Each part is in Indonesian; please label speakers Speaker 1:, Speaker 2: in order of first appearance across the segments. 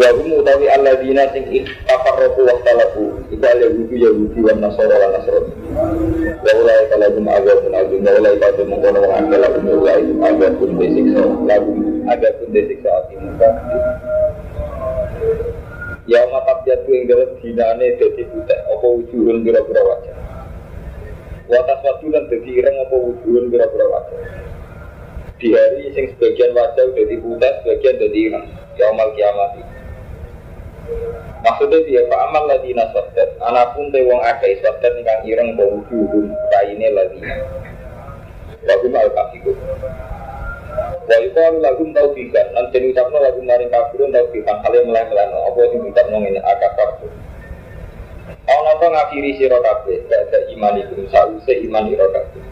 Speaker 1: Wa hum utawi alladzina sing ikhtafarroku wa ikhtalafu. Iku al-Yahudi Yahudi wa Nasara wa Nasrani. Wa ulai kalagum agapun agum Wa ulai kalagum mengkono wa Wa ulai agapun desiksa Lagum agapun desiksa Ati muka Ya mata jatuh yang dalam dinane Jadi butek Apa wujuhun kira-kira wajah? Watas waktu dan jadi ireng Apa wujuhun kira-kira wajah? Di hari sing sebagian wajah Jadi butek Sebagian jadi ireng. Ya amal kiamat Maksudnya dia Pak Amal lagi nasotet Anapun teh wong akeh sotet ingkang ireng bau wujuhun Kaine lagi Wagum al-kafikum Wa yuqalu lahum taufiqan. Lan den ucapno lagu maring kafirun taufiqan. Hale meleh-melehno. Apa sing ucapno ngene? Akafar Ana apa ngafiri sira kabeh? Gak iman iku sause iman ira kabeh.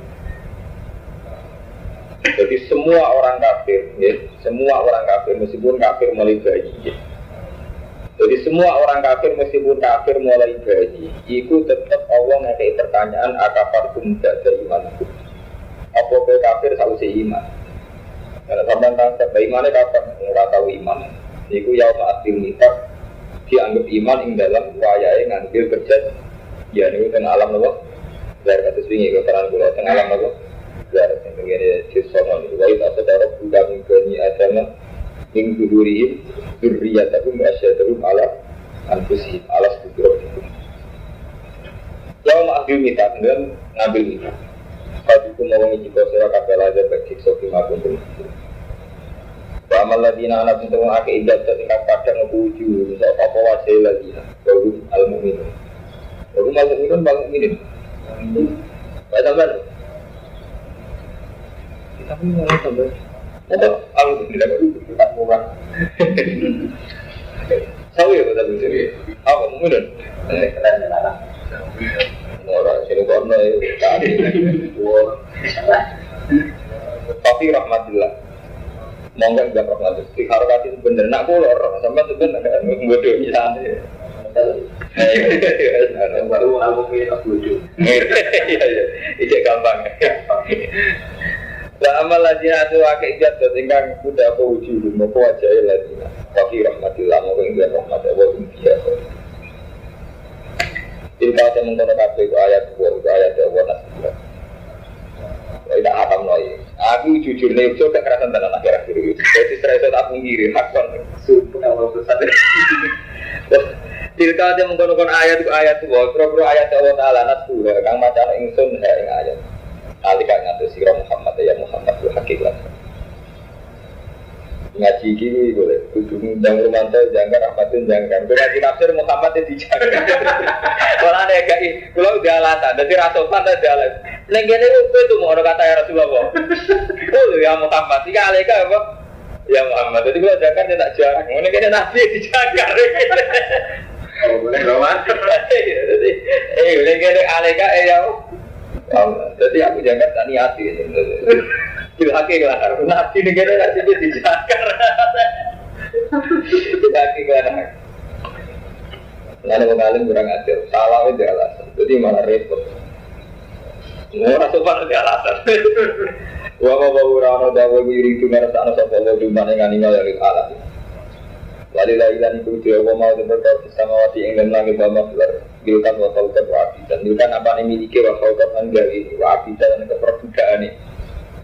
Speaker 1: Jadi semua orang kafir, ya, semua orang kafir meskipun kafir mulai bayi. Ya. Jadi semua orang kafir meskipun kafir mulai bayi, itu tetap Allah ngekei pertanyaan akafar tum gak iman itu. Apa kowe kafir sause iman? Kalau sampai tangkap, imannya kapan? Nggak tahu iman. Iku yaum akhir nitak dianggap iman yang dalam wayai ngambil kerja. Ya ini tengah alam nopo. Biar kata swingi ke peran gula tengah alam nopo. Biar yang begini cisono itu. Wa itu apa darah budak mengkoni agama yang dudurihim durriyatahum asyadahum ala anfusihim ala sudurotihim. Yaum akhir nitak dan ngambil nitak. Fadiku mau ngijiko sira kabeh aja siksa bima kuntum. Wa amal ladina ana pintu wong akeh ibadah sing kadang ngebuju iso apa wae lagi. Baru al mukminun. Baru al mukminun bang mukminin. Baik sampean. Kita pun mau sampai. Ada al tidak kita murah. Sawi ya kata bisa Apa mukminun? Orang sini kono itu tadi. Tapi rahmatillah. Monggo enggak rahmatillah. Di harokat itu bener. Nak kulo sampai sebenarnya bodoh ya. Baru aku bodoh. Iya iya. Itu gampang. Lah amal lagi atu akeh ijat ingkang kuda apa wujud mau wajah lagi. Tapi rahmatillah monggo enggak rahmat Allah yang mengkono kabeh itu ayat itu ayat dua nasibah. Lagi. Aku jujur nih, itu kekerasan dan anak akhir itu. Jadi itu tak mengirim hakon. Sumpah Allah yang mengkono ayat itu ayat pro-pro ayat Allah Taala. Kang macam ingsun ya ing ayat. Alika ngatur sirah Muhammad ya Muhammad itu hakikat. ngaji gini boleh. Kudu ngundang romanto jangan rahmatin jangan gue ngaji tafsir Muhammad itu jangan kalau ada kayak kalau udah alasan. Jadi rasopan ada jalan nenggene itu itu mau ada kata ya Rasulullah oh ya Muhammad. Jika alika apa ya Muhammad. Jadi kalau jangan dia tak jarang ini kayaknya nabi oh boleh romantis jadi eh nenggene alika eh ya jadi aku jangan tak niati Dilaki kelar, nabi negara nasi itu dijakar. Dilaki kelar. Lalu mengalim kurang ajar, salah itu alasan. Jadi malah repot. Ora sopan itu alasan. Wa ma wa ora ana dawa wiri tu ngarasa ana sapa wa dumane ngani ya alam. Wali la iku dia wa mau berkata sama wati ing dalam langit bama keluar. Bilkan wa khawkat wa abidan. Bilkan apa ini miliki wa khawkat anggawi wa abidan dan keperbudakan ini.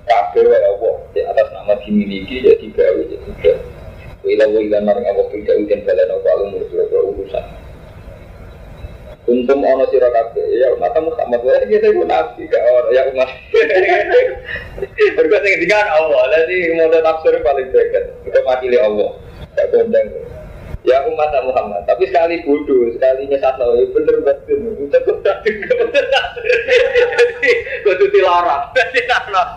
Speaker 1: Kafir wa Allah. Di atas nama dimiliki jadi gawe jadi gawe Wila wa ila maring Allah tidak ujian balen apa alam berbeda urusan. Untung ono sira kabeh. Ya umat Muhammad wae kita iku nabi gak ono. Ya umat Berkuat sing dikan Allah. Dadi model tafsir paling dekat kita makili Allah. Gak kondang Ya umat Muhammad, tapi sekali bodoh, sekali nyesat loh, ya bener betul. Tadi, jadi kudu dilarang, dilarang.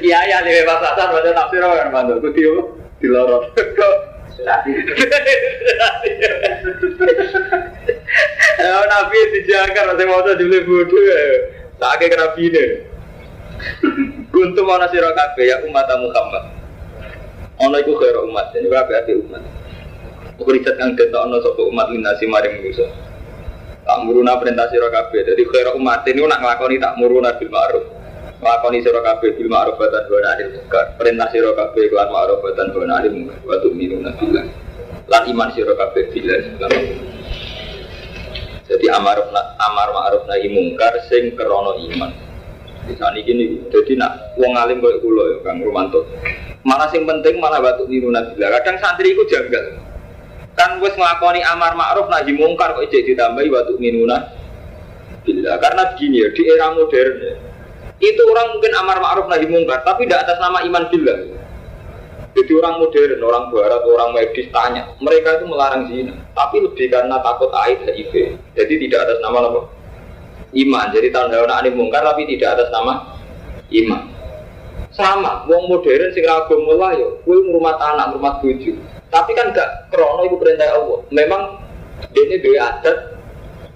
Speaker 1: Iya ya lebih pasasan pada tafsir orang mantu, kudu dilarang. Ya Nabi dijaga, nanti mau dibeli bodoh ya, tak kerabi ini. Kuntum mana sirah kabeh ya umat Muhammad. Ono iku khair umat, ini kabeh umat. Ukuridat kang ono sapa umat linasi maring manusa. Tak muruna perintah sira kabeh. Dadi khair umat ini nak nglakoni tak muruna bil ma'ruf. Nglakoni sira kabeh bil ma'ruf wa tanha 'anil. Perintah sira kabeh kelan ma'ruf wa tanha 'anil munkar. Wa tu'minuna billah. Lan iman sira kabeh billah. Jadi amar amar ma'ruf nahi mungkar sing krana iman. Misalnya gini, jadi nak wong alim kayak kulo ya Kang Romanto. Mana sing penting mana batu niru nabi Kadang santri itu janggal kan wes ngelakoni amar ma'ruf nahi mungkar kok jadi ditambahi waktu minuna bila karena begini ya di era modern ya itu orang mungkin amar ma'ruf nahi mungkar tapi tidak atas nama iman bila jadi orang modern, orang barat, orang medis tanya mereka itu melarang zina. Tapi lebih karena takut aib HIV jadi tidak atas nama apa? iman. Jadi tanda anak mungkar tapi tidak atas nama iman. Sama, wong modern sing ragu mulai yo, kue rumah tanah, rumah tujuh tapi kan gak krono itu perintah Allah. Memang ini dua adat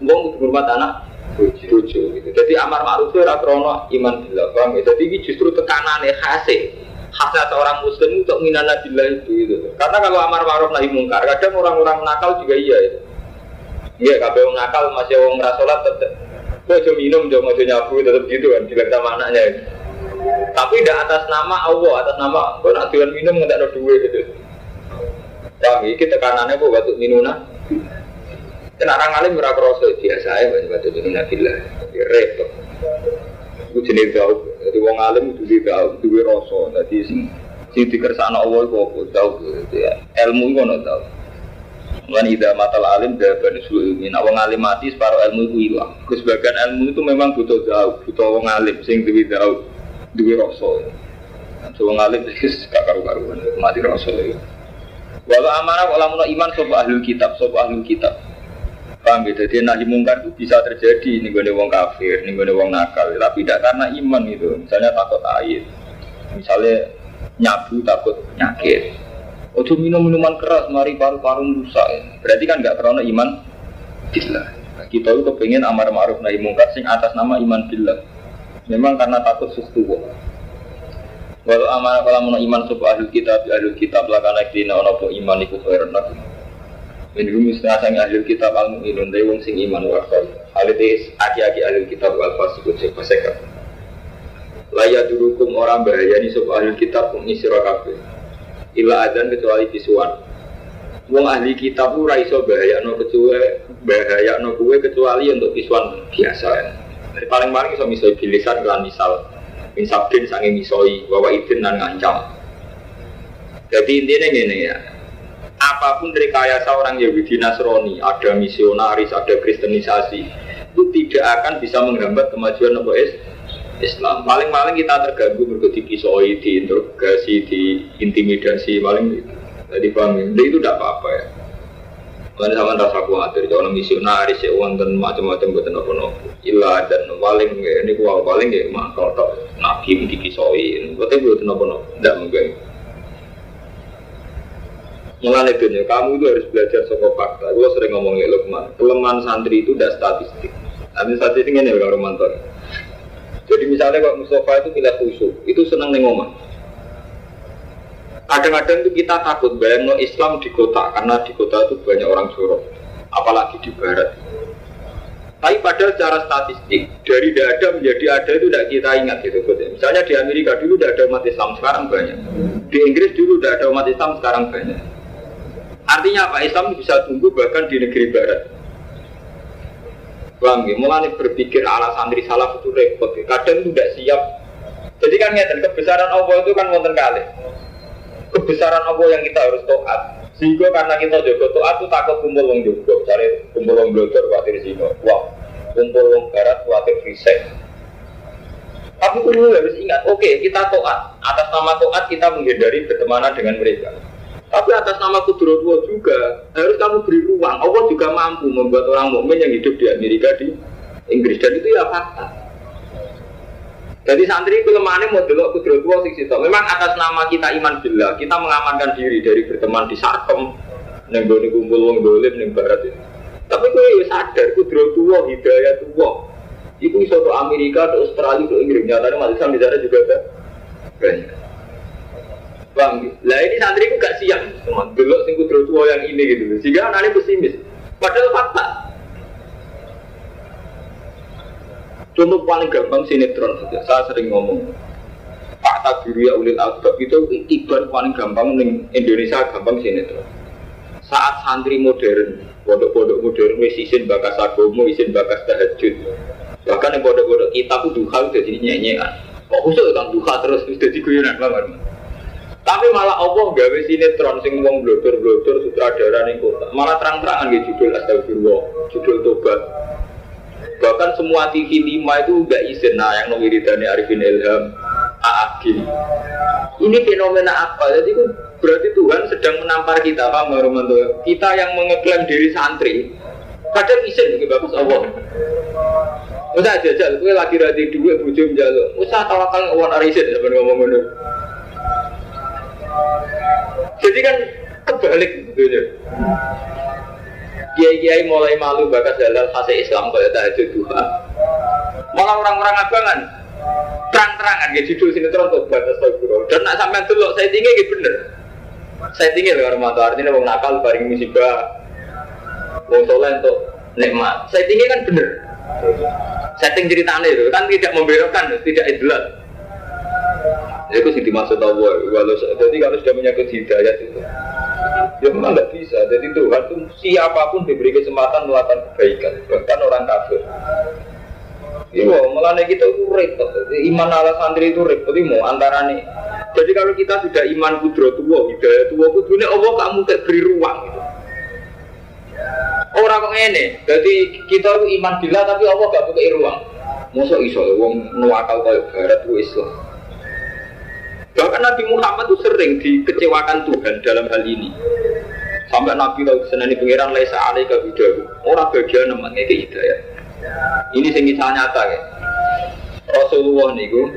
Speaker 1: wong kudu hormat anak bojo gitu. Jadi amar ma'ruf itu ora krono iman billah. Paham ya? Jadi ini justru tekanannya khasnya khasnya seorang muslim untuk minana billah itu gitu. Karena kalau amar ma'ruf nahi mungkar, kadang orang-orang nakal juga iya itu. Iya, kalau nakal masih orang rasolat tetap. Kok cuma minum, cuma mau nyabu tetap gitu kan, bilang sama anaknya. Tapi tidak atas nama Allah, atas nama, kok nak minum nggak ada duit gitu. Paham ini tekanannya kok batu minuna. Dan orang alim berapa rasa biasa ya batu minuna bila ya, repot. Itu jenis jauh. Jadi wong alim itu juga jauh, itu rasa. Jadi sing sing dikersana Allah itu apa jauh. Ya. Ilmu itu nggak tahu. Lan ida matal alim usul ilmi. Nah wong alim mati separuh ilmu itu hilang. Sebagian ilmu itu memang butuh jauh, butuh wong alim sing duwe jauh, duwe rasa. So wong alim karu-karuan, mati rasa itu. Walau amanah kalau mau iman sopo ahli kitab, sopo ahli kitab. Paham ya? Jadi nahi mungkar itu bisa terjadi nih gue wong kafir, nih gue wong nakal, tapi tidak karena iman itu. Misalnya takut air, misalnya nyabu takut nyakit. Ojo minum minuman keras, mari paru-paru rusak. Berarti kan nggak karena iman billah. Nah, kita itu kepengen amar ma'ruf nahi mungkar sing atas nama iman billah. Memang karena takut suatu Walau amanah kalau mau iman sebuah ahli kitab, ahli kitab lah karena kina ono po iman iku khairun lakum. Min setengah sang ahli kitab al mu'minun dari wong sing iman wa khair. Halitis aki-aki ahli kitab wal fasikun sing faseka. Laya durukum orang bahaya ni sebuah ahli kitab mengisiro kafe. Ila adan kecuali kisuan. Wong ahli kitab ora iso bahaya no kecuali bahaya no kue kecuali untuk kisuan biasa. Paling paling iso misal bilisan kelan misal min sabdin sange misoi bahwa idin dan ngancam. Jadi intinya gini ya apa pun rekayasa orang Yahudi Nasrani ada misionaris ada kristenisasi itu tidak akan bisa menghambat kemajuan Nabi Islam. Paling-paling kita terganggu berarti kisoi diinterogasi diintimidasi paling jadi paham itu tidak apa-apa ya Mana sama rasa khawatir, kalau misionaris ya dan macam-macam buat nopo-nopo. Ilah dan paling ini gua paling ya mah kalau tak nabi dikisoi, berarti buat nopo-nopo, tidak mungkin. Mulai dunia, kamu itu harus belajar soal fakta. Gue sering ngomong ya Lukman, kelemahan santri itu udah statistik. Nanti statistik ini kalau Romanto. Jadi misalnya kalau Mustafa itu pilih khusyuk, itu senang nengomah kadang-kadang itu kita takut bayang Islam di kota karena di kota itu banyak orang jorok apalagi di barat. Tapi padahal secara statistik dari tidak ada menjadi ada itu tidak kita ingat gitu misalnya di Amerika dulu tidak ada umat Islam sekarang banyak. Di Inggris dulu tidak ada umat Islam sekarang banyak. Artinya apa? Islam bisa tumbuh bahkan di negeri barat. Bang, mulai berpikir ala santri salaf itu repot. Kadang itu tidak siap. Jadi kan ngeten kebesaran Allah itu kan wonten kali kebesaran Allah yang kita harus taat sehingga karena kita juga taat itu takut kumpul wong juga cari kumpul wong belajar khawatir sini wah kumpul wong barat khawatir riset tapi dulu harus ingat oke okay, kita taat atas nama taat kita menghindari bertemanan dengan mereka. Tapi atas nama kudrotullah juga harus kamu beri ruang. Allah juga mampu membuat orang mukmin yang hidup di Amerika di Inggris. Dan itu ya fakta. Jadi santri kelemahannya mau delok kudrotullah sing situ. Memang atas nama kita iman billah, kita mengamankan diri dari berteman di sarkem, neng kumpul wong dolim neng barat itu. Tapi gue ya sadar kudrotullah hidayah tuh Iku iso ke Amerika, ke Australia, ke Inggris. Nyatanya masih sampai sana juga kan banyak. Bang, lah ini santri itu gak siap, teman. Dulu sing kudro tua yang ini gitu. Sehingga anaknya pesimis. Padahal fakta. Contoh paling gampang sinetron saja. Saya sering ngomong. Fakta biru ya ulil albab itu ibar paling gampang di Indonesia gampang sinetron. Saat santri modern, pondok-pondok modern, wis isin bakas agomo, isin bakas tahajud. Bahkan yang pondok-pondok kita pun duha jadi nyanyian. Kok khusus kan duha terus jadi guyonan banget. Tapi malah Allah gawe sinetron sing wong blotor-blotor sutradara ning kota. Malah terang-terangan gitu judul astagfirullah, judul tobat. Bahkan semua TV 5 itu enggak izin nah yang dari Arifin Ilham, Aagim. Ini fenomena apa? Jadi itu berarti Tuhan sedang menampar kita, Pak Marumanto. Kita yang mengeklaim diri santri, padahal izin bagi bagus Allah. Usah jajal, gue lagi rati dua bujum jalo. Usah tawakal ngomong arisin, sebenarnya ngomong ngomong jadi kan kebalik gitu Kiai-kiai mulai malu bakas dalam fase Islam kalau tahajud duha. Malah orang-orang abangan terang-terangan ya judul sinetron tuh batas bro. Dan nak sampai dulu saya tinggi gitu bener. Saya tinggi loh orang artinya mau nakal bareng musibah. Wong soleh untuk nikmat. Saya tinggi kan bener. Setting ceritanya itu kan tidak membelokkan, tidak ideal. Ya, itu sih dimaksud Allah. Walau jadi kalau sudah menyangkut hidayat itu, ya memang nggak bisa. Jadi Tuhan itu siapa pun diberi kesempatan melakukan kebaikan, bahkan orang kafir. Iya, malah kita itu repot. Iman ala santri itu repot. Mau antara nih. Jadi kalau kita sudah iman kudro tua, hidayah tua, kudunya Allah kamu kayak beri ruang. Gitu. Orang kok ini, jadi kita itu iman bila tapi Allah gak buka ruang. Masa iso, wong nuakal kayak barat itu Islam. Bahkan Nabi Muhammad itu sering dikecewakan Tuhan dalam hal ini. Sampai Nabi lalu senani pengiran laisa alaika bidahu. Orang bagian namanya ke hidayah. Ini sing kisah nyata ya. Rasulullah niku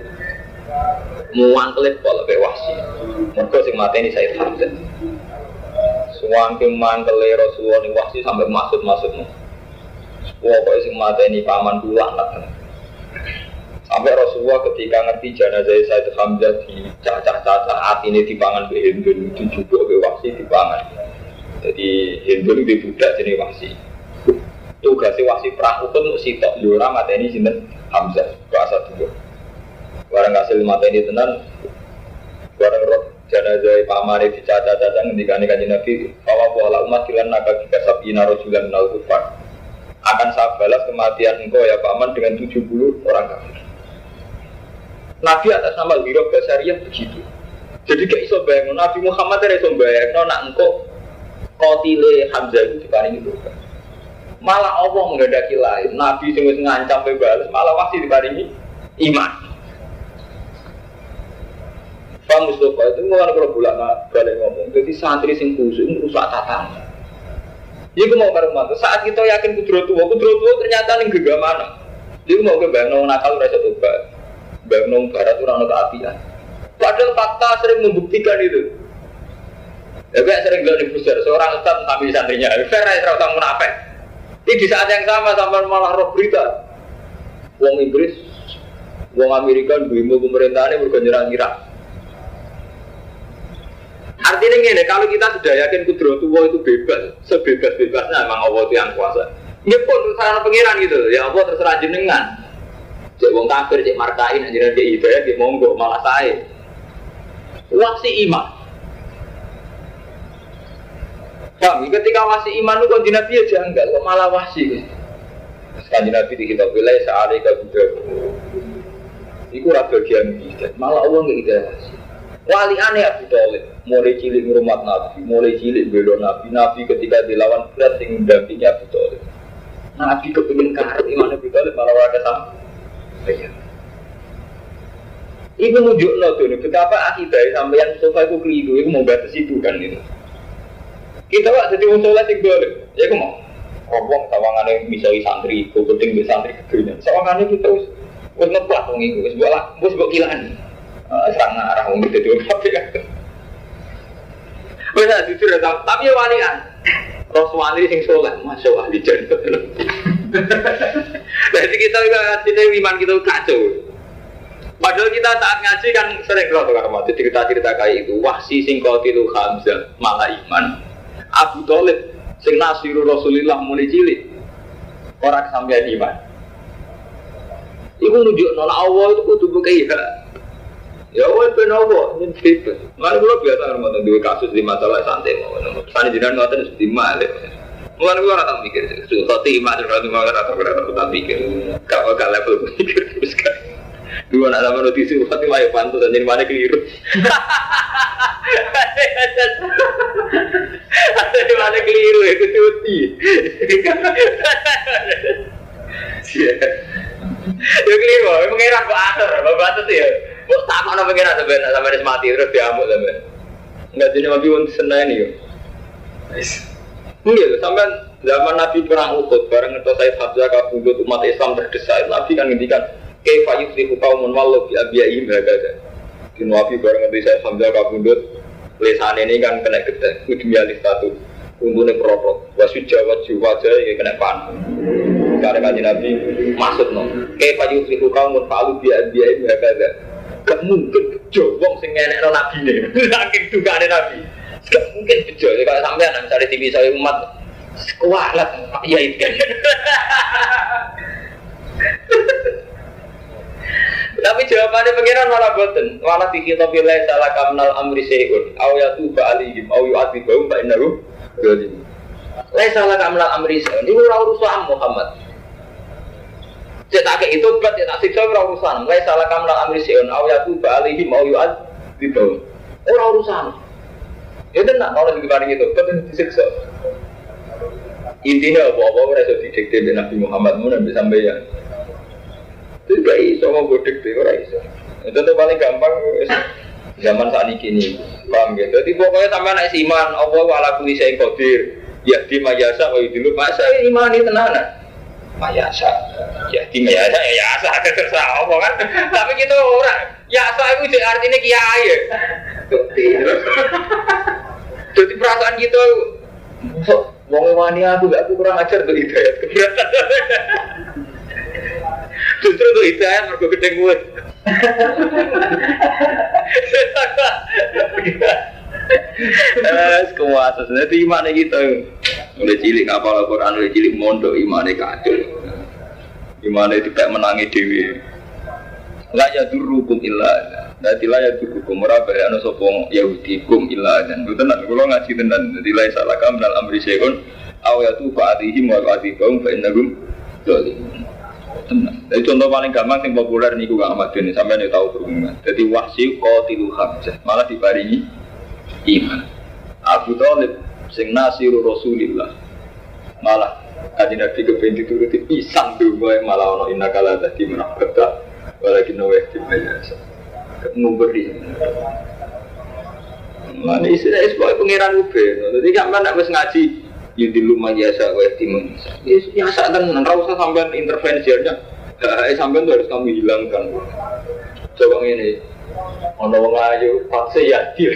Speaker 1: muangkelit pola bewasi. Mereka sing mati ini Said Hamzah. Suwangking mangkele Rasulullah ini wasi sampai masuk-masuk. Pokoknya sing mati ini paman dulu anak. Sampai Rasulullah ketika ngerti jenazah Said Hamzah di cacah-cacah hati ini dipangan ke Hindun, dijubuk ke wasi dipangan. Jadi Hindun di budak jenis wasi. Tugasnya wasi perahu pun sitok yura mata ini sinten Hamzah bahasa dulu. Barang hasil mata ini tenan, barang roh jenazah pamane dicacah-cacah ngendika nih kanjeng Nabi, bahwa pola umat kilan naga jika sabina rojulan nal. Akan saya balas kematian engkau ya paman dengan 70 orang kafir. Nabi atas nama Hiro Basariyah begitu. Jadi gak iso bayang, Nabi Muhammad tidak iso bayang, no, nak engkau kotile Hamzah itu diparingi berubah. Malah Allah menghendaki lain, Nabi wis ngancam bebas, malah masih diparingi iman. Pak Mustafa itu mulai kalau bulan balik ngomong, jadi santri sing khusus rusak tatanan. Iku mau karo saat kita yakin kudro tua, kudro tua ternyata ning gegamana. Iku mau ke bang nakal rasa tobat. Bang Barat orang keapian. Padahal fakta sering membuktikan itu. Ya kayak sering bilang di pusat, seorang ustadz sambil santrinya, fair ya serata munafik. Ini di saat yang sama sampai malah roh berita. Wong Inggris, Wong Amerika, demo pemerintahannya bukan nyerang Irak. Artinya ini, kalau kita sudah yakin kudro tua itu bebas, sebebas-bebasnya memang Allah itu yang kuasa. Ini pun terserah pengiran gitu, ya Allah terserah jenengan. Cek wong kafir, cek markain, aja dia hidayah, dia monggo, malah saya. Wasi iman. Kami ketika wasi iman itu kanji Nabi aja enggak, kok malah wasi. Kanji Nabi di kitab wilayah sealih kabudah. Iku raga bagian kita, malah Allah nggak wasi. Wali aneh Abu Talib, mulai cilik ngurmat Nabi, mulai cilik belo Nabi, Nabi ketika dilawan berat yang mendampingi Abu Talib. Nabi kepingin karet iman Abu Talib malah warga sama. Iya. Ibu nunjuk no tuh, betapa akidah sampai yang sofa itu keliru, itu mau batas itu kan itu. Kita wak jadi wong soleh sing dolim. Ya aku mau. Ngomong sawangane misalnya santri, kukuting di santri kedua. Sawangane kita wis wis ngeplak wong iku, wis bola, wis mbok kilaan. Eh, serang arah wong itu dua tapi kan. Wis jujur ya, tapi ya wani kan. Terus wali sing soleh, masya Allah di jadi. Kita juga sini iman kita kacau. Padahal kita saat ngaji kan sering kalau tukar mati cerita-cerita kayak itu. Wahsi sing kotilu Hamzah malah iman. Abu Talib sing nasiru Rasulillah mulai cilik. Orang sampai iman. Iku nunjuk nona Allah itu kudu ya. Ya Allah ben Allah min fitur. Mana kalau biasa ngomong dua kasus di masalah santai mau. Sana jiran ngoten malik. Mulai gue orang mikir, suhati iman dan orang tua orang tua orang mikir, kalau gak level mikir terus kan. Dua anak sama roti suhati wae pantu dan jadi mana keliru. Ada di mana keliru ya kecuti. Ya keliru, mengira kok akhir, bapak itu ya. Kok tak mana pengiran sebenarnya sampai mati terus diamuk sampai. Enggak jadi mati pun senang ini. Iya, sampai zaman Nabi perang Uhud, bareng itu saya Hamzah kabudut umat Islam terdesak, Nabi kan ngendikan, Kaifa yuflihu qaumun wallahu bi abiyahim hakada. Di Nabi bareng itu saya Hamzah kabudut, lesan ini kan kena gede, kudu mialih satu, untune proprok, wasu jawa jiwa aja ya kena pan. Karena kaji Nabi maksud no, Kaifa yuflihu qaumun falu bi abiyahim hakada. Gak mungkin bejo wong sing ngenek nabi nih, saking duga nabi. Gak mungkin bejo, kalau sampai anak misalnya TV saya umat kualat, ya itu kan. Tapi jawabannya pengiran malah boten. Malah dikit tapi lain salah kamnal amri sehun. Aw ya tu ba alihim. Baum ba inaru. Lain salah kamnal amri sehun. Ini ura urusan Muhammad. Cetak itu berat cetak siksa ura urusan. Lain salah kamnal amri sehun. Aw ya tu ba alihim. Aw yu ati urusan. Ya tenang kalau dibaring itu. Betul disiksa. Intinya apa-apa mereka didikte Nabi Muhammad mun sampai ya. Itu gak iso mau bodek deh, orang iso. Itu tuh paling gampang zaman saat ini paham gitu. Jadi pokoknya sama naik iman, Allah wala kuli saya kodir. Ya di mayasa, kau dulu masa iman ini tenanan. Mayasa, ya di mayasa ya yasa, terserah Allah kan. Tapi kita orang, yasa itu artinya kiai ya. Jadi perasaan kita, Wong wani aku gak aku kurang ajar tuh hidayat keberatan. Justru tuh hidayat mergo gede gue. Eh, kuasa. Jadi iman kita mulai cilik kapal Al-Quran, mulai cilik mondok iman kacau. Iman itu kayak menangi dewi. Lah ya durukum illa. Dadi lah ya ora bae ana sapa Yahudi kum illa dan tenan kula ngaji tenan. Dadi la salah kam dal amri syai'un aw ya tu fa'atihim wa fa'atihum fa innahum zalimun. Tenang. Jadi contoh paling gampang yang populer nih gue amat ini sampai nih tahu berhubungan. Jadi wahsi tilu hamzah malah dibaringi iman. Abu Talib sing nasiru Rasulillah malah kaji nabi kepen dituruti pisang tuh malah ono inna kala tadi menakutkan walakin nawe di biasa memberi. Mana istilah sebagai pangeran ube. Jadi kan mana harus ngaji. Ya di rumah biasa wa timun saat tenan ora usah sampean intervensi aja. Eh sampean tuh harus kami hilangkan. Coba ini ono wong ayu paksa ya dia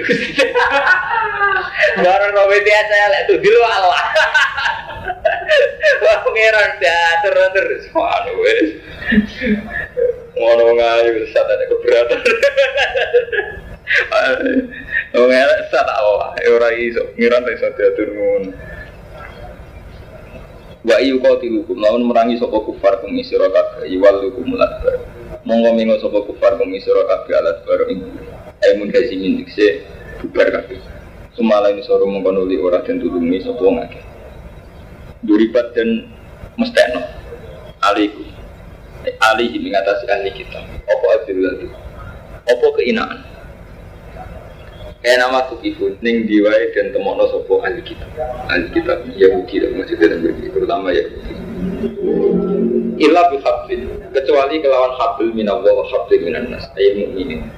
Speaker 1: Barang robe biasa ya lek tuh di lu Allah Wah pangeran teater terus waduh ngono wong ayu saat ada keberatan Wong elek sak tak ora iso ngiran iso diatur ngono Wa iyu kau tilukum, lawan merangi sopo kufar kumi siro kabeh, iwal lukum bar. Monggo mingo sopo kufar kumi siro kabeh alat baru ing. Emun kasi mindik se bubar kabeh. Sumala ini soro mengkonuli ora dan tulungi sopo ngake. Duribat dan mestekno. Aliku. Alihi mengatasi ahli kita. Opo adil lalu. Opo keinaan. Kayak nama tukifun, ning diwai dan temono sopo ahli kitab Ahli kitab Yahudi dan maksudnya dan Yahudi, terutama Yahudi Illa bihablin, kecuali kelawan habl minallah wa habl minan nas, ayat mu'minin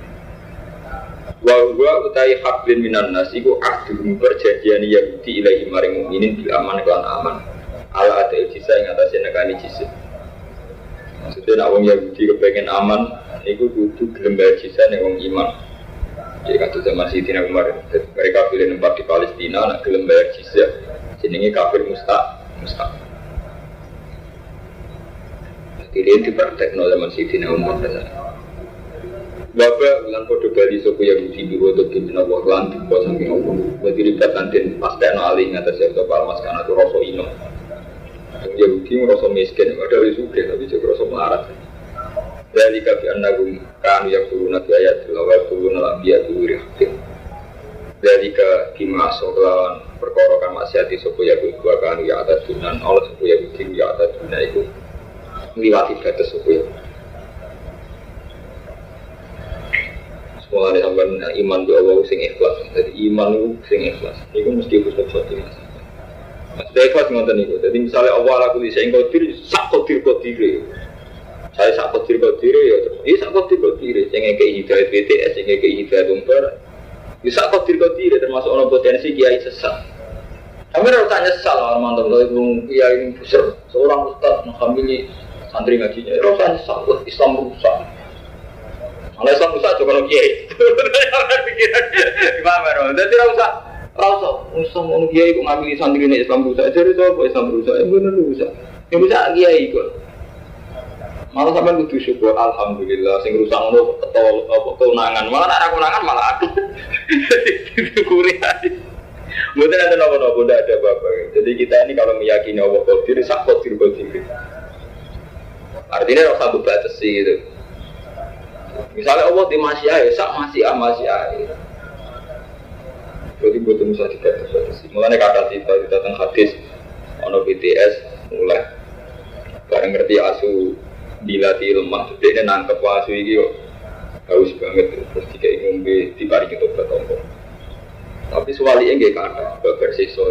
Speaker 1: Wa huwa utai hablin minan nas iku ahdum perjanjian Yahudi ilahi maring mukminin bil aman kelan aman. Ala ada jisa yang atasnya negani jisa. Maksudnya nak wong Yahudi kepengen aman, iku kudu gelem jisa nek wong iman. Jadi kata zaman Sidina Umar, mereka pilih tempat di Palestina, nak gelem bayar jizya. Jenenge kafir musta, musta. Jadi dia dipraktekno zaman Sidina Umar. Bapak bilang kode bali sopo yang di biro untuk bimbing Allah lan tiba saking Allah. Berarti ribat nanti pas tekno alih ngatas ya mas karena itu rasa ino. Yang Yahudi merasa miskin, ada orang suka tapi juga rasa melarat. Dari kafi anagum kanu yang turun nabi ayat tilawat turun biya tuwiri hakim. Dari ke kima lawan perkara kan maksiati sopo ya dua kanu ya atas dunan Allah sopo ya ya atas dunan itu melewati batas sopo ya. Mulai sampai iman di Allah sing ikhlas. Jadi iman sing ikhlas. Itu mesti husnul khotimah. Maksudnya ikhlas ngoten niku. Jadi misalnya Allah aku bisa engkau diri, sak kodir kodir. Saya sak kodir kodir ya. Ini sak kodir kodir. Yang kayak hidayat BTS, yang kayak hidayat umpar. Ini sak kodir kodir termasuk orang potensi kiai sesat. Kami harus tanya sesal lah mantan kalau itu kiai besar seorang ustaz menghamili santri ngajinya. Harus tanya Islam rusak. Kalau Islam rusak juga kalau kiai. Pikiran gimana? Jadi rusak. Rasa, Islam mau kiai kok ngambil santri ini Islam rusak. Jadi itu apa Islam rusak? Ya benar rusak. Yang rusak kiai kok. Malah sampai kudu syukur, alhamdulillah. Sing rusak ngono ketol apa keunangan. Malah nak keunangan malah aku. Jadi disyukuri aja. Bukan ada nopo-nopo, tidak ada apa-apa. Jadi kita ini kalau meyakini Allah Qadir, sak Qadir Qadir. Artinya rasa sih gitu. Misalnya Allah di masih air, sak masih ah masih air. Jadi butuh bisa dibatasi. Mulanya kata kita tentang hadis, ono BTS mulai bareng ngerti asu dilatih lemah, dia nangkep asu ini kok haus banget terus tiga ngombe dibari kita obat tapi suwali enggak kata babar siksa.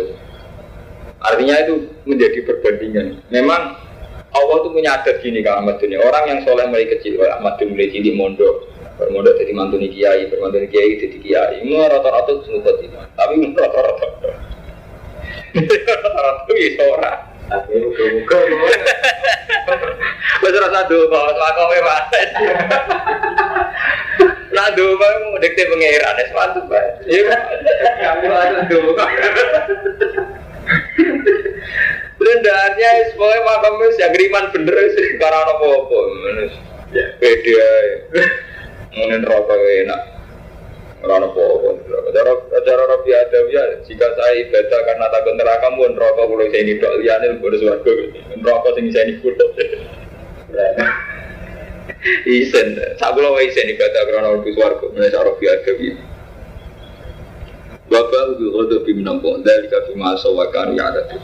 Speaker 1: Artinya itu menjadi perbandingan. Memang Allah tuh punya adat gini kalau Ahmad dunia. Orang yang soleh mulai kecil, kalau Ahmad dunia mulai cilik mondok, bermondok jadi mantu kiai, bermantu kiai jadi kiai. Ini rata-rata semua khotimah. Tapi rata-rata. Rata-rata itu orang. Muka-muka. Wes rasa doa, lakowe wae. Nah doa mau dikte pangeran wis mantep bae. Iya. Kamu langsung doa. Berendahannya semuanya makamnya yang riman bener sih karena apa-apa. Ya, beda Mungkin rokok enak. Karena apa-apa. Cara cara Rabbi Adam ya, jika saya ibadah karena takut neraka pun rokok kalau saya ini dok liane bodoh suaraku. Rokok sing saya ini bodoh. Isen, saya belum isen ibadah karena Rabbi suaraku. Menurut Rabbi Adam ya. Bapak udah udah bimenampung dari kafir masa wakan ya ada tuh.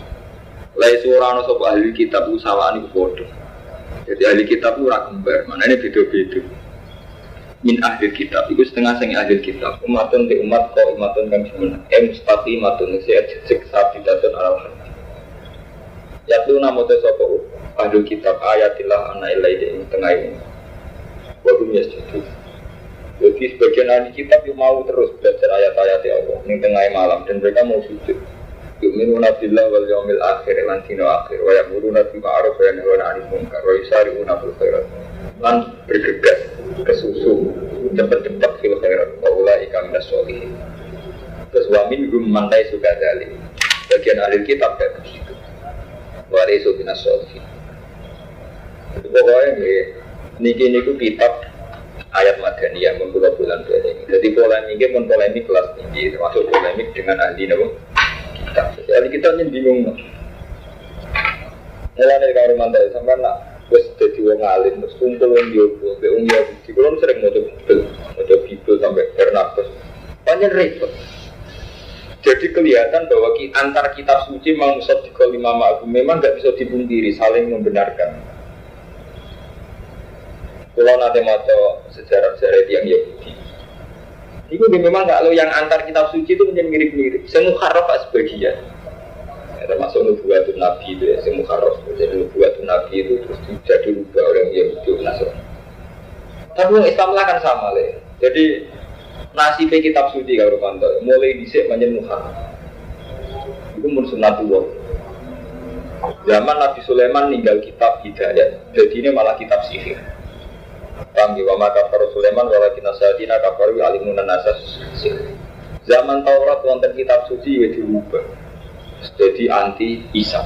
Speaker 1: Lai suara no ahli kitab usawani bodoh. Jadi ahli kitab itu kembar, mana ini beda-beda. Min ahli kitab, itu setengah setengah ahli kitab. Umatun di umat kau umatun kan cuma em stati matun sehat cek sapi datun alam hati. Ya tuh nama tuh sopo ahli kitab ayatilah anak ilai di tengah ini. Wabum ya setuju. Jadi sebagian ahli kitab yang mau terus belajar ayat-ayat Allah di tengah malam dan mereka mau sujud. Yu'minuna billah wal yawmil akhir lan dino akhir wa ya'muruna bil wa yanhauna 'anil munkar wa yusari'una fil khairat lan bergegas ke susu cepat-cepat fil khairat wa ulaika minas sholihin. Terus wa minhum man suka dzalik. Bagian ahli kitab kayak begitu. Wa laysu minas sholihin. Pokoknya niki niku kitab ayat Madaniyah membuat bulan ini. Jadi polemiknya pun polemik kelas tinggi, termasuk polemik dengan ahli nabi kita. Ahli kita ini bingung. Mulai dari kamar mantai sampai nak wes jadi wong alim, terus kumpul wong diobo, be wong Yahudi. Kalau sering mau bibel, mau bibel sampai bernafas, banyak repot. Jadi kelihatan bahwa antar kitab suci mau di lima memang nggak bisa dipungkiri, saling membenarkan. Kalau nanti mau sejarah-sejarah yang Yahudi. Itu memang kalau yang antar kitab suci itu menjadi mirip-mirip. Semua harap sebagian. Termasuk nubuatun Nabi itu ya, semua harap. Jadi nubuatun Nabi itu terus jadi rubah oleh Yahudi Nasrani. Tapi Islam lah kan sama lah. Jadi Nasib kitab suci kalau kantor mulai disik manjen muhar. Itu mun sunnatullah. Zaman Nabi Sulaiman ninggal kitab hidayat, jadi ini malah kitab sihir. Ya, wa maka Sulaiman walakin asadina kafaru alimun nasas Zaman Taurat wonten kitab suci ya dirubah. Jadi anti Isa.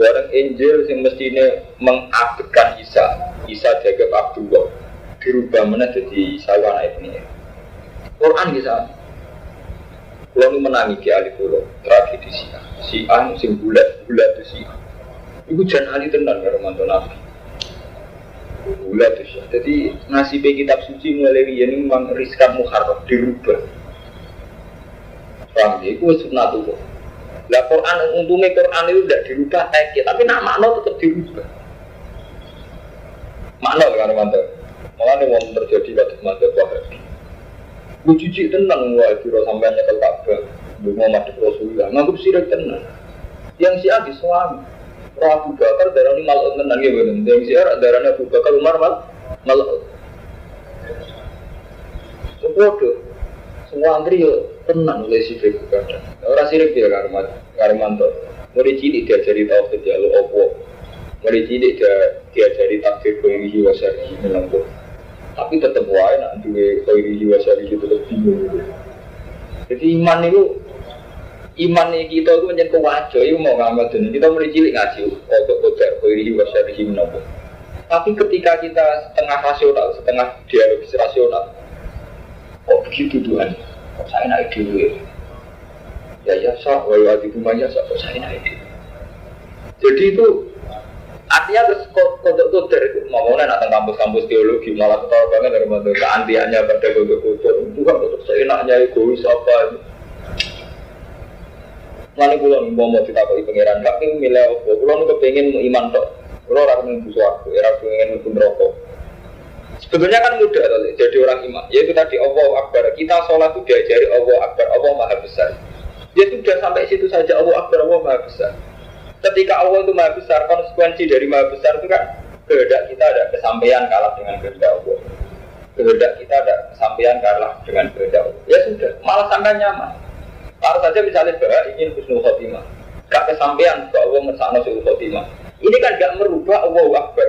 Speaker 1: Barang Injil yang mestinya mengabdikan Isa, Isa jaga Abdullah, dirubah mana jadi Isa anak ini. Quran bisa. Kalau menangi ke ahli kulo, tragedi si Si A sing bulat bulat si Ibu jangan ahli tenan karo mantu Nabi. Bulat itu. Jadi nasib kitab suci mulai ini memang riskan muharram dirubah. Ya? Itu sunnatullah. Lah Quran untungnya Quran itu tidak dirubah teks, tapi nak makna tetap dirubah. Makna kan mantap. Malah nih mau terjadi pada mantap wahabi. Gue cuci tenang wah kira sampai nyekel Ka'bah. Mau mati Rasulullah. Nganggep sirik tenang. Yang si Adi suami. Abu Bakar darah ini malah tenang ya benar. Yang si Arak darahnya Abu Bakar Umar mal malah. Bodoh. Semua antri yo tenang oleh si Fikri kadang. Orang sirik dia karman, karmanto. Mulai cilik diajari tahu kerja lo opo. Mulai cilik dia diajari takdir koirihi wasarihi melampu. Tapi tetap wae nak duwe koirihi wasarihi itu lebih. Jadi iman itu iman kita itu menjadi kewajo, itu mau ngamal dan kita mulai cilik ngaji untuk kotor koirihi wasarihi melampu. Tapi ketika kita setengah rasional, setengah dialogis rasional, kok begitu Tuhan? Kok saya naik dulu Ya ya sah, walau di rumahnya sah, kok saya naik dulu. Jadi itu artinya terus kodok-kodok itu? Ngomongnya nak kampus-kampus teologi malah ketawa banget dari mana. Keantiannya pada kodok-kodok itu kan untuk seenaknya egois apa Mana pulau nih mau kita kok pangeran, tapi milih apa? Pulau nih kepengen iman tok, pulau orang nih butuh aku, era pengen pun rokok. Sebetulnya kan mudah jadi orang iman. Yaitu tadi Allah Akbar. Kita sholat itu diajari Allah Akbar. Allah Maha Besar. Ya sudah sampai situ saja Allah Akbar. Allah Maha Besar. Ketika Allah itu Maha Besar, konsekuensi dari Maha Besar itu kan kehendak kita ada kesampaian kalah dengan kehendak Allah. Kehendak kita ada kesampaian kalah dengan kehendak Allah. Ya sudah, malah sampai nyaman. Harus saja misalnya bahwa ingin husnul khotimah. Gak kesampaian bahwa Allah mersakno khotimah. Ini kan gak merubah Allah Akbar.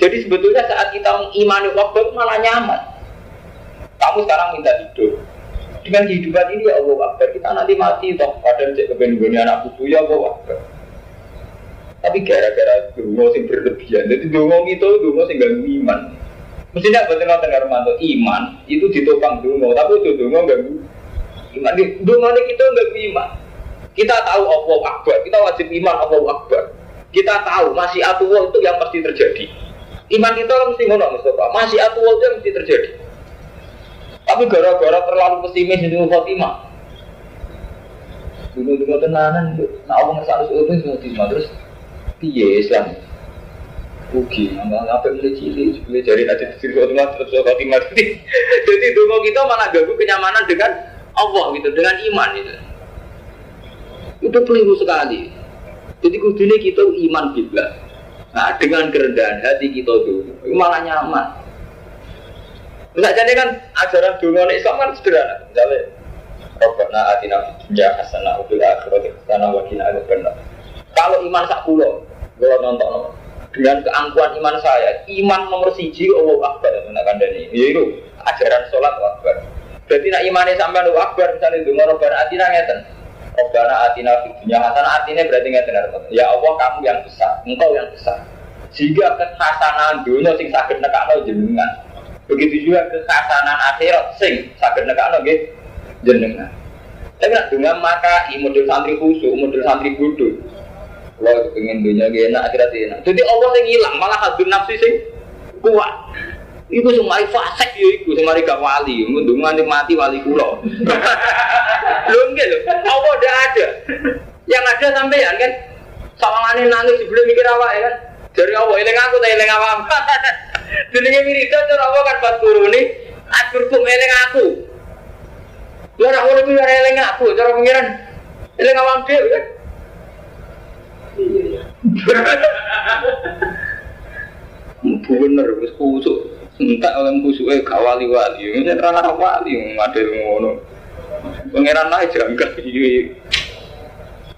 Speaker 1: Jadi sebetulnya saat kita mengimani waktu malah nyaman. Kamu sekarang minta hidup. Dengan kehidupan ini ya Allah Akbar. Kita nanti mati toh. Padahal cek kebenaran anak putu ya Allah Akbar. Tapi gara-gara dungo sing berlebihan. Jadi dungo itu dungo sing ganggu iman. Mestinya betul dengar mantu iman itu ditopang dungo. Tapi itu dungo ganggu iman. Dungo kita ganggu iman. Kita tahu Allah Akbar. Kita wajib iman Allah Akbar. Kita tahu masih atuh itu yang pasti terjadi. Iman kita mesti ngono Mustafa. Masih atual itu mesti terjadi. Tapi gara-gara terlalu pesimis di Fatimah. Dulu-dulu tenanan, nah Allah ngerasa harus itu semua timah terus piye Islam. Rugi, nambah apa mulai cilik, mulai jari nanti diri Fatimah soal Fatimah. Jadi dulu kita malah ganggu kenyamanan dengan Allah gitu, dengan iman gitu. Itu keliru sekali. Jadi kudunya kita iman bila Nah dengan kerendahan hati kita dulu, malah nyaman. Enggak jadi kan ajaran dulu Islam kan sederhana. Misalnya, Robbana atina fid dunya hasanah wa fil akhirati hasanah wa qina adzabannar. Kalau iman sak kula, kula nonton dengan keangkuhan iman saya, iman nomor siji Allah Akbar nak kandani. Ya itu ajaran sholat Akbar. Berarti nak imannya sampai Allah Akbar misalnya dungo Robbana atina ngeten. Robbana atina fid dunya hasanah artinya berarti ngeten Ya Allah kamu yang besar, engkau yang besar. Jika kekhasanan dunia sing sakit nekakno jenengan. Begitu juga kekhasanan akhirat sing sakit nekakno nggih jenengan. Tapi nak dengan maka model santri khusus, model santri bodoh. Kalau pengen dunia gak enak, akhirat enak. Jadi Allah yang hilang, malah hadir nafsi sing kuat. Iku semua fasek yo iku semari gak wali, mendungan mati wali kulo. Lho enggak lho, Allah udah ada. Yang ada sampean kan sawangane nangis sebelum mikir awak ya kan. Dari Allah eling aku ta eling awak. Jenenge wiridan cara Allah kan pas turune aturkum eling aku. Lha ora ngono kuwi ora eling aku, cara pengiran eling awak dhewe kan. Iya. Bener wis kusuk. Entah oleh khusyuknya gak wali-wali, ini rana wali, ngadil ngono. Pangeran lah janggal ini.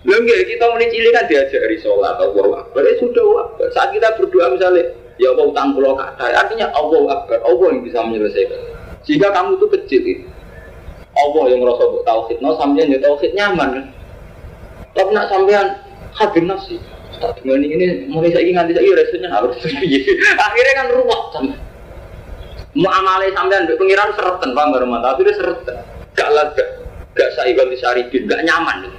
Speaker 1: Lalu enggak kita mulai cilik kan diajari sholat Allah Akbar. Ya sudah Akbar. Saat kita berdoa misalnya, ya Allah utang pulau kata. Artinya Allah Akbar. Allah yang bisa menyelesaikan. Jika kamu itu kecil itu, Allah yang merasa buat tauhid. No sampean ya tauhid nyaman. Tapi nak sampean hadir nasi. Tak dengan ini mulai saya nganti saya resenya harus Akhirnya kan rumah sampai. Mau amalnya sampean pengiran seretan paham baru mata. Dia seretan. Gak lega. Gak saya ganti saribin. Gak nyaman.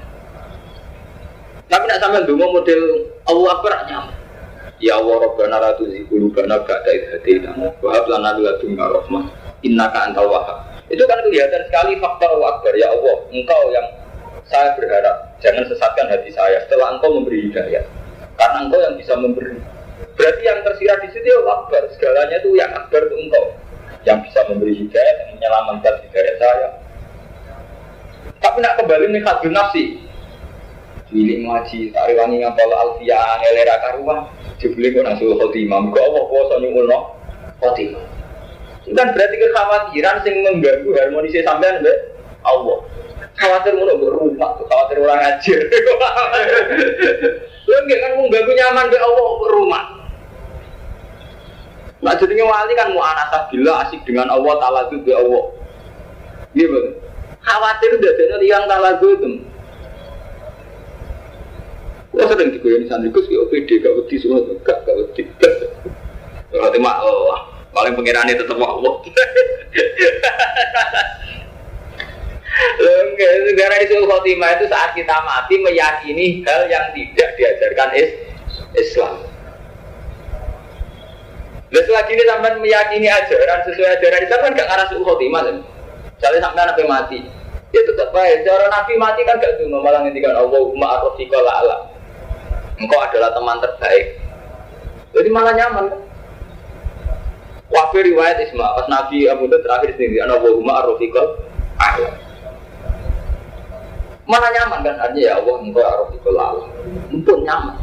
Speaker 1: Tapi nak sampean dulu model Allah Akbar nyaman. Ya Allah Rabbana la tuzigh qulubana ba'da idh hadaytana wa hab lana min ladunka rahmah innaka antal wahhab. Itu kan kelihatan sekali faktor Allah Akbar ya Allah, Engkau yang saya berharap jangan sesatkan hati saya setelah Engkau memberi hidayah. Karena Engkau yang bisa memberi. Berarti yang tersirat di situ ya Allah Akbar, segalanya itu yang Akbar itu Engkau yang bisa memberi hidayah dan menyelamatkan hidayah saya. Tapi nak kembali nih hadun nafsi, Milik ngaji, tak rewangi ngapal alfiyah, ngelera karuan Jibli kok nasul khotimah Kok Allah kuasa nyungulno khotimah Itu kan berarti kekhawatiran sing mengganggu harmonisnya sampean mbak. Allah. Khawatir berumah tuh, khawatir orang ngajir. Lu enggak kan mengganggu nyaman mbak. Allah berumah Nah jadinya wali kan mau anasah bila asik dengan Allah ta'ala itu Allah. Iya betul Khawatir udah jadi yang ta'ala itu Wah sering digoyang santri, Gus ya OPD, gak wedi semua, gak gak wedi. Kalau tema Allah, paling pengirannya tetap Allah. Negara itu khotimah itu saat kita mati meyakini hal yang tidak diajarkan is Islam. Dan selagi ini sampai meyakini ajaran sesuai ajaran Islam kan gak arah suhu khotimah kan? Misalnya sampai nabi mati, ya tetap baik. Cara nabi mati kan gak cuma malah ngendikan Allah ma'arofikola Allah engkau adalah teman terbaik. Jadi malah nyaman kan? Wafi riwayat Isma, pas Nabi Abu Dhar terakhir sendiri, anak wahuma arrofikal Allah. Mana nyaman kan? Artinya ya Allah, engkau arrofikal Allah. Untuk nyaman.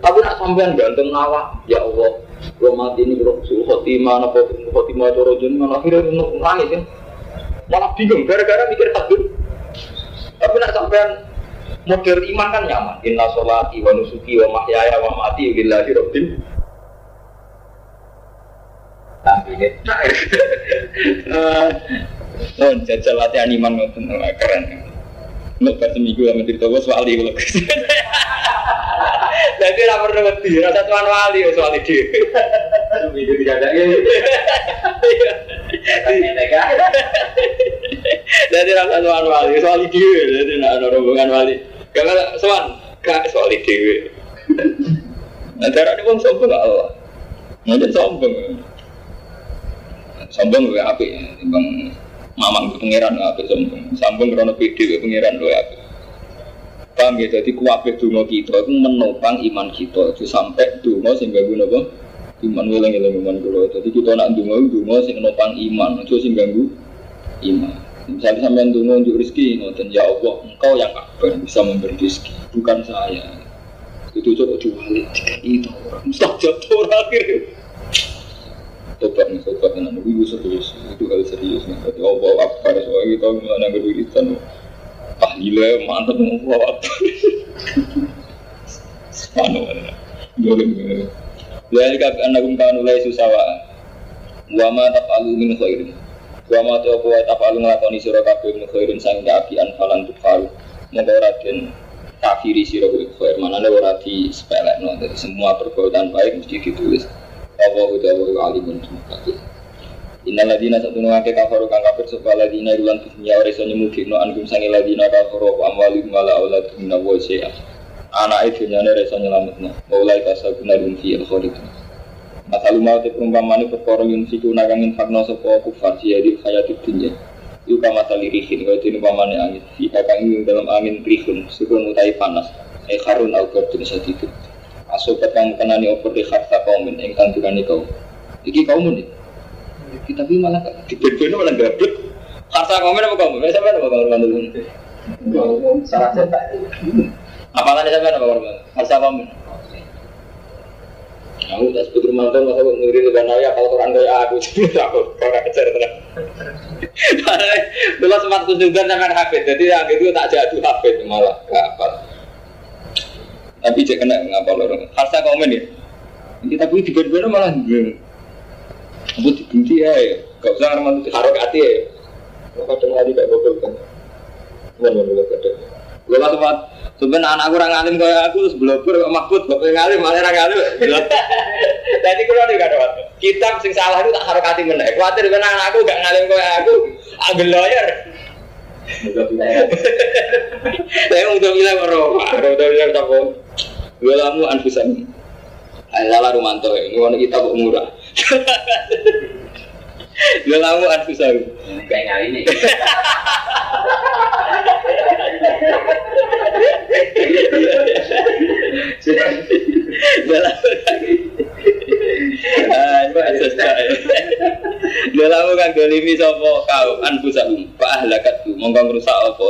Speaker 1: Tapi nak sampean gantung nawa, ya Allah, gua mati ini bro, suhu khotimah, napa khotimah coro jen, malah akhirnya nangis ya. Malah bingung, gara-gara mikir takut. Tapi nak sampean model iman kan nyaman. Inna sholati wa nusuki wa mahyaya gue soal itu Jadi ora perlu wedi, rasa tuan wali wis wali dhewe. Seminggu dijadake. Jadi rasa tuan wali, wis wali dhewe, jadi nek ana rombongan wali. Gak soan, gak soal dewi. Nah, darah ini pun sombong gak Allah. Mungkin sombong. Sombong gue api, bang mamang pangeran api sombong. Sombong karena pede pangeran gue api. Paham ya, jadi kuapih dungo kita itu menopang iman kita. Itu sampai dungo sehingga gue nopo iman gue lagi iman gue. Jadi kita nak dungo dungo sehingga menopang iman, itu sehingga gue iman. Misalnya sampai dungo untuk rezeki, ngoten ya Allah, engkau yang akbar bisa memberi rezeki, bukan saya. Itu coba diwalik itu orang mustajab orang akhirnya. Tobat nih, tobat dengan itu serius, itu hal serius nih. Jadi Allah akbar, soalnya kita mengenai kediritan. Tahlilnya Allah akbar. Subhanallah. Boleh, Ya, jika anakum kanu laisu sawa. Wa ma taf'alu min khairin Wa ma ta wa tafalu nglakoni sira kabeh min khairin sang kaapian falan tufalu. Monggo ora den kafiri sira kuwi khair manane ora di sepelekno. Semua perbuatan baik mesti ditulis. Allah udah alimun tumkati. Inna ladina satu ngake kafaru kang kafir sapa ladina ilan dunya ora iso nyemugino angkum sange ladina kafaru wa amwalihim wala auladhum min wa syai'a. Anak itu nyane ora iso nyelametno. Mulai kasaguna lumfi al-khalidun. Asal mau te perumpamaan perkara yang siku nagang infakno sopo kufar sih di kaya dunia. Iku kama tali rihin kaya pamane angin. Jika kang dalam angin rihun sukun utai panas. Eh karun au kardun sadidu. Asobat kang kenani opor di kharta kaumin engkang tukani kau. Iki kaumun. Kita bi malah di bedo malah gablek. Kharta kaumin apa kaumun? Saya apa kaum Kaum salah cetak. Apalagi sampai apa kaum? Kharta kaumin. Aku tak sebut rumah tuh masa ngiri dengan naya kalau Quran kayak aku jadi aku orang kejar terus. Dulu sempat kunjungan sama Hafid, jadi yang itu tak jadu Hafid malah gak apa. Tapi cek kena ngapa lorong. Harusnya komen ya. Kita pun tiba-tiba malah gue. Aku dibunti ya, gak usah ngarang harok hati ya. Kadang lagi gak gokil kan. Mana mana kadang. Gue lah tempat Sebenarnya anak kurang alim kayak aku terus blogger kok makbut kok ngalim malah ra ngalim. Jadi kalau nih gak ada Kitab sing salah itu tak harokati meneh. Kuatir ben anakku gak ngalim kayak aku, ambil lawyer. Saya mau udah bilang orang, udah bilang tak mau. Gue lamu anfusan. Salah Rumanto ini warna kita kok murah. Gue lamu anfusan.
Speaker 2: Kayak kali ini.
Speaker 1: Dalam kan dolimi sopo kau. Anfusahum fa ahlakat tu mongko ngrusak apa?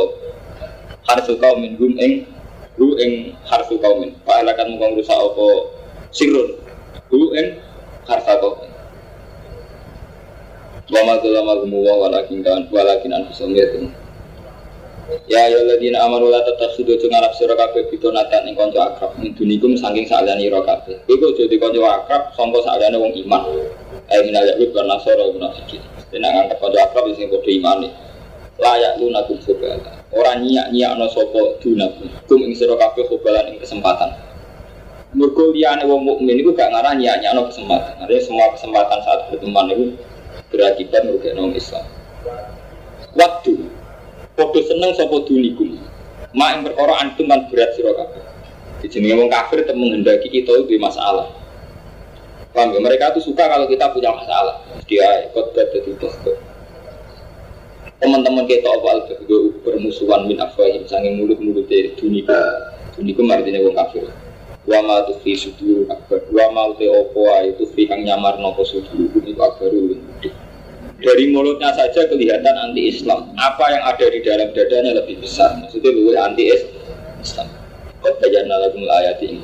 Speaker 1: Harsu kaumin hum ing hu ing harsu kaumin fa ahlakat mongko ngrusak apa? Sirun. Hu ing harsa kaumin wa ma zalama gumu wa walakin kan walakin anfusahum yatum Ya ya ladina amanu la tatakhudu jeung arep sira kabeh bitonatan ing kanca akrab min dunikum saking saliyane ira kabeh. Iku aja di kanca akrab sangka saliyane wong iman. Ayo minal yahud wa nasara munafikin. Dene nganggep kanca akrab sing padha imane. Layak lunakum subala. Ora nyiak-nyiakno sapa dunakum. Kum ing sira kabeh khobalan ing kesempatan. Mergo liyane wong mukmin iku gak ngarah nyiak-nyiakno kesempatan. Artinya semua kesempatan saat berteman itu berakibat merugikan orang Islam. Waktu Podo seneng sapa dunikum. Mak yang perkara antum kan berat sira kabeh. Dijenenge wong kafir tetap menghendaki kita itu masalah. Paham? Mereka tuh suka kalau kita punya masalah. Dia ikut jadi dokter. Teman-teman kita awal bermusuhan min afwahim sanging mulut-mulut dari dunikum. Dunikum artinya wong kafir. Wa ma tufi sudur akbar. Wa ma uti opo itu fi kang nyamar nopo sudur itu akbarul gede dari mulutnya saja kelihatan anti Islam. Apa yang ada di dalam dadanya lebih besar. Maksudnya lebih anti Islam. Kau baca nalakum ayat ini